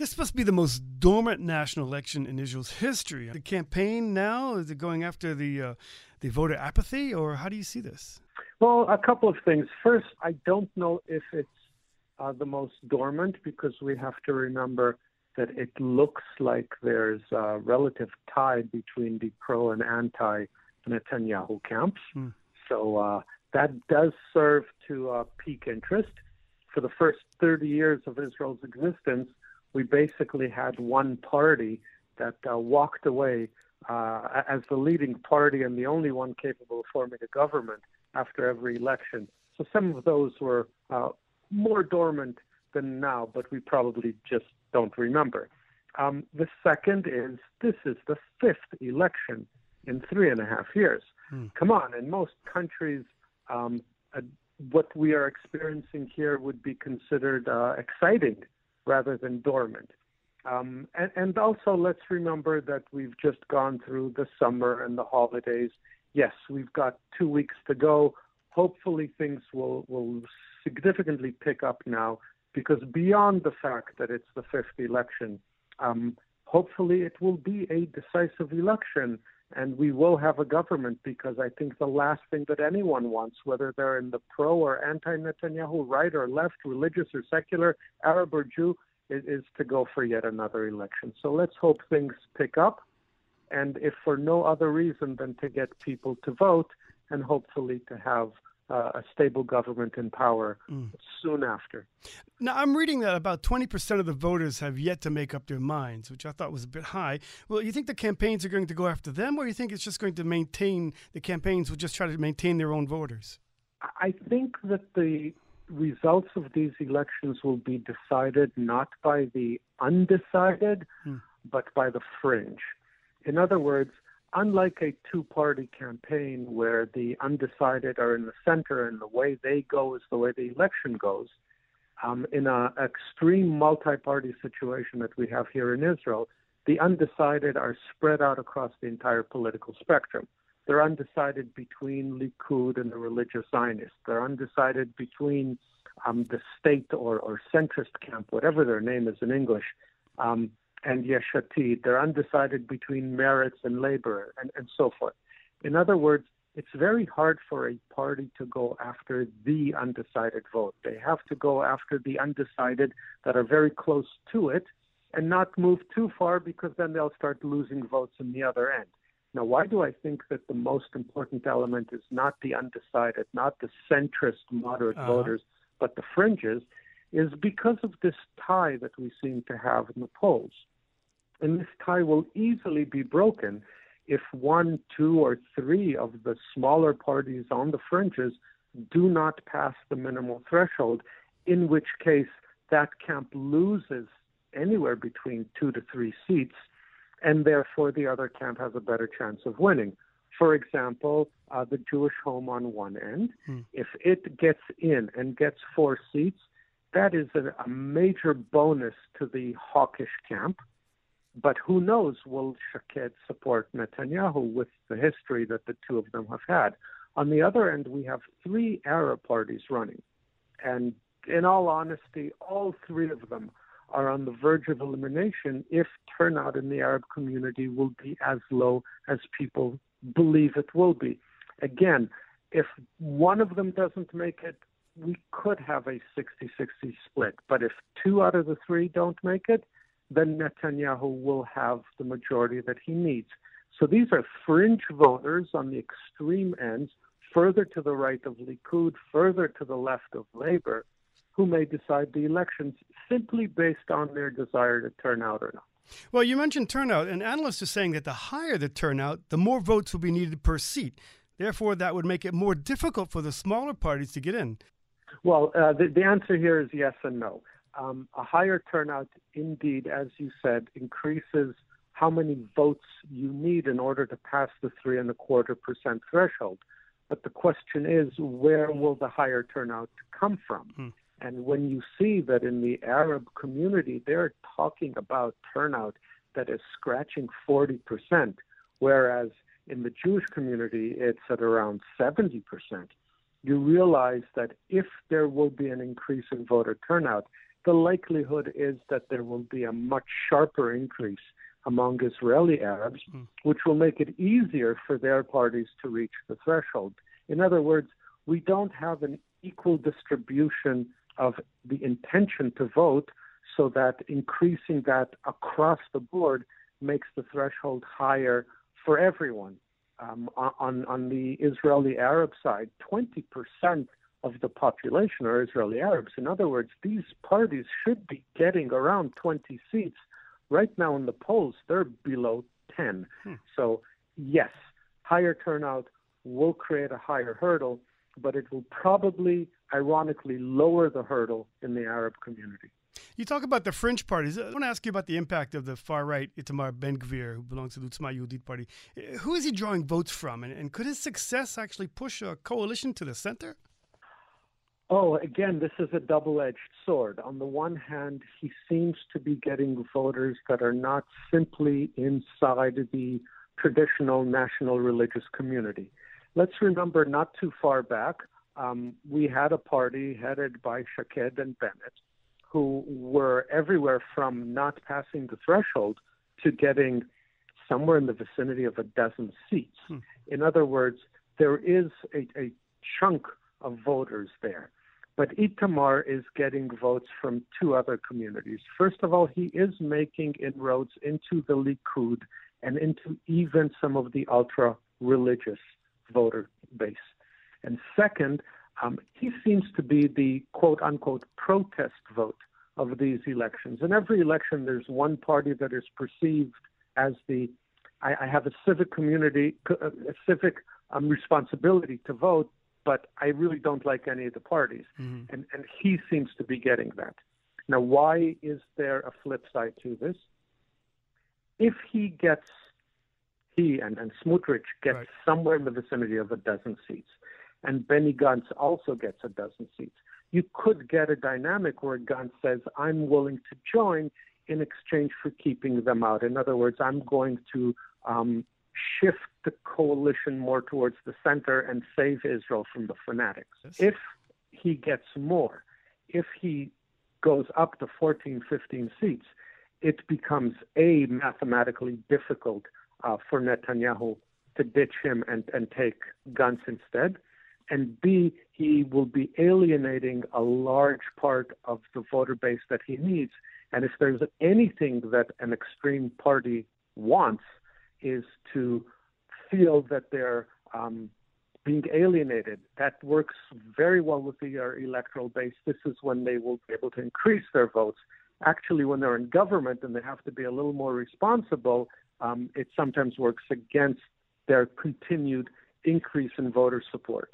This must be the most dormant national election in Israel's history. The campaign now is it going after the uh, the voter apathy, or how do you see this? Well, a couple of things. First, I don't know if it's uh, the most dormant because we have to remember that it looks like there's a relative tie between the pro and anti Netanyahu camps. Hmm. So uh, that does serve to uh, pique interest. For the first 30 years of Israel's existence, we basically had one party that uh, walked away uh, as the leading party and the only one capable of forming a government after every election. So some of those were uh, more dormant than now, but we probably just don't remember. Um, the second is this is the fifth election in three and a half years. Hmm. Come on, in most countries, um, uh, what we are experiencing here would be considered uh, exciting rather than dormant. Um, and, and, also, let's remember that we've just gone through the summer and the holidays. Yes, we've got two weeks to go. Hopefully, things will, will significantly pick up now because beyond the fact that it's the fifth election, um, hopefully it will be a decisive election and we will have a government because I think the last thing that anyone wants, whether they're in the pro or anti Netanyahu, right or left, religious or secular, Arab or Jew, is, is, to go for yet another election. So let's hope things pick up. And if for no other reason than to get people to vote and hopefully to have uh, a stable government in power mm. soon after. Now, I'm reading that about 20% of the voters have yet to make up their minds, which I thought was a bit high. Well, you think the campaigns are going to go after them, or you think it's just going to maintain, the campaigns will just try to maintain their own voters? I think that the results of these elections will be decided not by the undecided, hmm. but by the fringe. In other words, unlike a two party campaign where the undecided are in the center and the way they go is the way the election goes, um, in an extreme multi party situation that we have here in Israel, the undecided are spread out across the entire political spectrum. They're undecided between Likud and the religious Zionists. They're undecided between um, the state or, or centrist camp, whatever their name is in English, um, and Yesh Atid. They're undecided between Meretz and labor and, and so forth. In other words, it's very hard for a party to go after the undecided vote. They have to go after the undecided that are very close to it and not move too far because then they'll start losing votes in the other end. Now, why do I think that the most important element is not the undecided, not the centrist moderate uh-huh. voters, but the fringes? Is because of this tie that we seem to have in the polls. And this tie will easily be broken if one, two, or three of the smaller parties on the fringes do not pass the minimal threshold, in which case that camp loses anywhere between two to three seats, and therefore the other camp has a better chance of winning. For example, uh, the Jewish home on one end, hmm. if it gets in and gets four seats, that is a, a major bonus to the hawkish camp but who knows, will Shaked support Netanyahu with the history that the two of them have had? On the other end, we have three Arab parties running. And in all honesty, all three of them are on the verge of elimination if turnout in the Arab community will be as low as people believe it will be. Again, if one of them doesn't make it, we could have a 60 60 split. But if two out of the three don't make it, then Netanyahu will have the majority that he needs. So these are fringe voters on the extreme ends, further to the right of Likud, further to the left of Labor, who may decide the elections simply based on their desire to turn out or not. Well, you mentioned turnout, and analysts are saying that the higher the turnout, the more votes will be needed per seat. Therefore, that would make it more difficult for the smaller parties to get in. Well, uh, the, the answer here is yes and no um, a higher turnout, indeed, as you said, increases how many votes you need in order to pass the three and a quarter percent threshold. But the question is, where will the higher turnout come from? Hmm. And when you see that in the Arab community, they're talking about turnout that is scratching 40%, whereas in the Jewish community, it's at around 70%. You realize that if there will be an increase in voter turnout, the likelihood is that there will be a much sharper increase among Israeli Arabs, mm. which will make it easier for their parties to reach the threshold. In other words, we don't have an equal distribution of the intention to vote so that increasing that across the board makes the threshold higher for everyone. Um, on, on the Israeli Arab side, 20% of the population are Israeli Arabs. In other words, these parties should be getting around 20 seats. Right now in the polls, they're below 10. Hmm. So, yes, higher turnout will create a higher hurdle, but it will probably, ironically, lower the hurdle in the Arab community. You talk about the fringe parties. I want to ask you about the impact of the far right Itamar Ben Gvir, who belongs to the Otzma Yehudit party. Who is he drawing votes from, and, and could his success actually push a coalition to the center? Oh, again, this is a double edged sword. On the one hand, he seems to be getting voters that are not simply inside the traditional national religious community. Let's remember not too far back, um, we had a party headed by Shaked and Bennett who were everywhere from not passing the threshold to getting somewhere in the vicinity of a dozen seats. Hmm. In other words, there is a, a chunk of voters there. But Itamar is getting votes from two other communities. First of all, he is making inroads into the Likud and into even some of the ultra religious voter base. And second, um, he seems to be the quote unquote protest vote of these elections. In every election, there's one party that is perceived as the I, I have a civic community, a civic um, responsibility to vote, but I really don't like any of the parties. Mm-hmm. And, and he seems to be getting that. Now, why is there a flip side to this? If he gets, he and, and Smotrich gets right. somewhere in the vicinity of a dozen seats, and Benny Gantz also gets a dozen seats, you could get a dynamic where Gantz says, I'm willing to join in exchange for keeping them out. In other words, I'm going to um, shift the coalition more towards the center and save Israel from the fanatics. Yes. If he gets more, if he goes up to 14, 15 seats, it becomes A, mathematically difficult uh, for Netanyahu to ditch him and, and take Gantz instead. And B, he will be alienating a large part of the voter base that he needs. And if there's anything that an extreme party wants, is to feel that they're um, being alienated. That works very well with the uh, electoral base. This is when they will be able to increase their votes. Actually, when they're in government and they have to be a little more responsible, um, it sometimes works against their continued increase in voter support.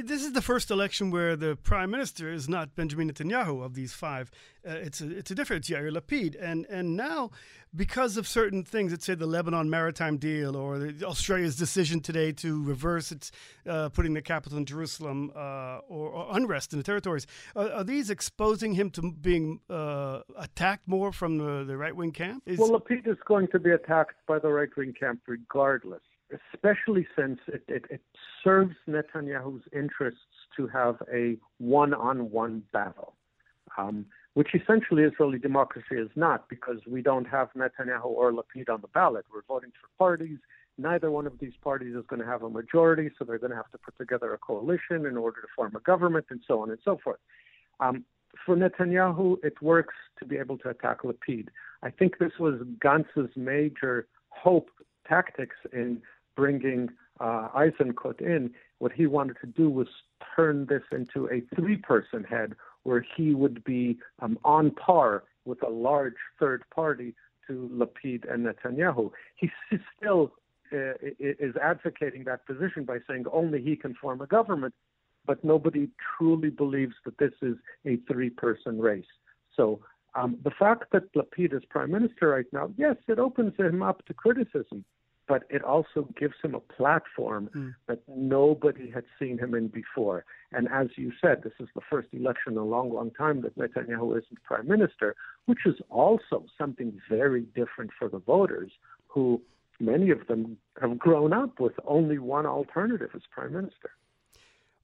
This is the first election where the prime minister is not Benjamin Netanyahu of these five. Uh, it's a it's a different Yair Lapid, and and now because of certain things, let's say the Lebanon maritime deal or Australia's decision today to reverse its uh, putting the capital in Jerusalem uh, or, or, unrest in the territories, are these exposing him to being uh, attacked more from the, the right wing camp? Is, well, Lapid is going to be attacked by the right wing camp regardless especially since it, it, it serves Netanyahu's interests to have a one on one battle, um, which essentially Israeli democracy is not because we don't have Netanyahu or Lapid on the ballot. We're voting for parties. Neither one of these parties is going to have a majority, so they're going to have to put together a coalition in order to form a government and so on and so forth. Um, for Netanyahu, it works to be able to attack Lapid. I think this was Gantz's major hope tactics in bringing uh, Eisenkot in, what he wanted to do was turn this into a three person head where he would be um, on par with a large third party to Lapid and Netanyahu. He still uh, is advocating that position by saying only he can form a government, but nobody truly believes that this is a three person race. So um, the fact that Lapid is prime minister right now, yes, it opens him up to criticism but it also gives him a platform mm. that nobody had seen him in before. And as you said, this is the first election in a long, long time that Netanyahu isn't prime minister, which is also something very different for the voters who many of them have grown up with only one alternative as prime minister.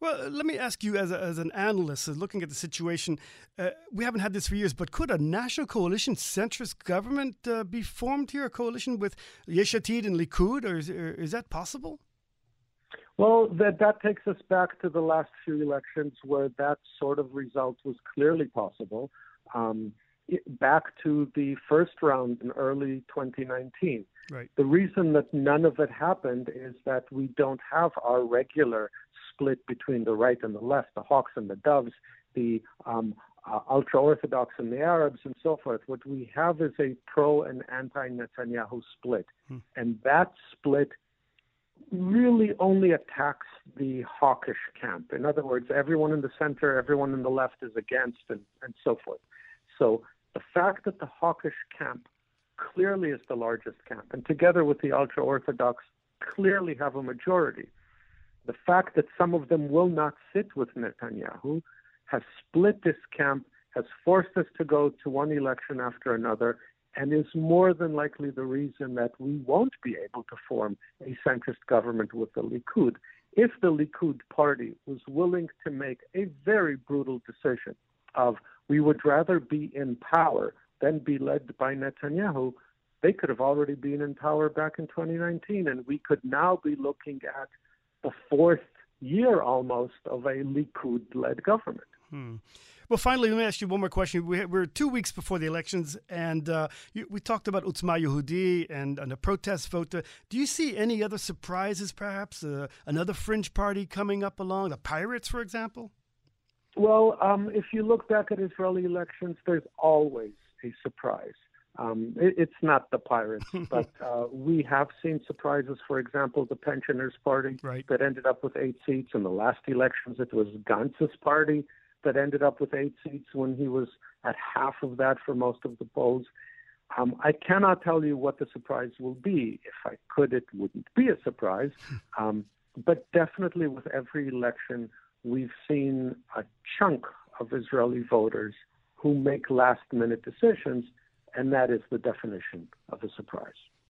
Well, let me ask you, as, a, as an analyst, uh, looking at the situation, uh, we haven't had this for years, but could a national coalition, centrist government, uh, be formed here, a coalition with Yesh Atid and Likud, or is, or is that possible? Well, that, that takes us back to the last few elections where that sort of result was clearly possible. Um, back to the first round in early 2019. Right. The reason that none of it happened is that we don't have our regular split between the right and the left, the hawks and the doves, the um, uh, ultra Orthodox and the Arabs, and so forth. What we have is a pro and anti Netanyahu split. Hmm. And that split really only attacks the hawkish camp. In other words, everyone in the center, everyone in the left is against, and, and so forth. So the fact that the hawkish camp clearly is the largest camp, and together with the ultra Orthodox, clearly have a majority. The fact that some of them will not sit with Netanyahu has split this camp, has forced us to go to one election after another, and is more than likely the reason that we won't be able to form a centrist government with the Likud. If the Likud party was willing to make a very brutal decision of we would rather be in power than be led by Netanyahu, they could have already been in power back in 2019, and we could now be looking at the fourth year almost of a Likud led government. Hmm. Well, finally, let me ask you one more question. We, are two weeks before the elections, and uh, you, we talked about Otzma Yehudi and, and a protest vote. Uh, do you see any other surprises, perhaps? Uh, another fringe party coming up along, the Pirates, for example? Well, um, if you look back at Israeli elections, there's always a surprise. Um, it, it's not the Pirates, but uh, we have seen surprises. For example, the Pensioners Party right. that ended up with eight seats. In the last elections, it was Gantz's party that ended up with eight seats when he was at half of that for most of the polls. Um, I cannot tell you what the surprise will be. If I could, it wouldn't be a surprise. Um, but definitely, with every election, we've seen a chunk of Israeli voters who make last minute decisions, and that is the definition of a surprise.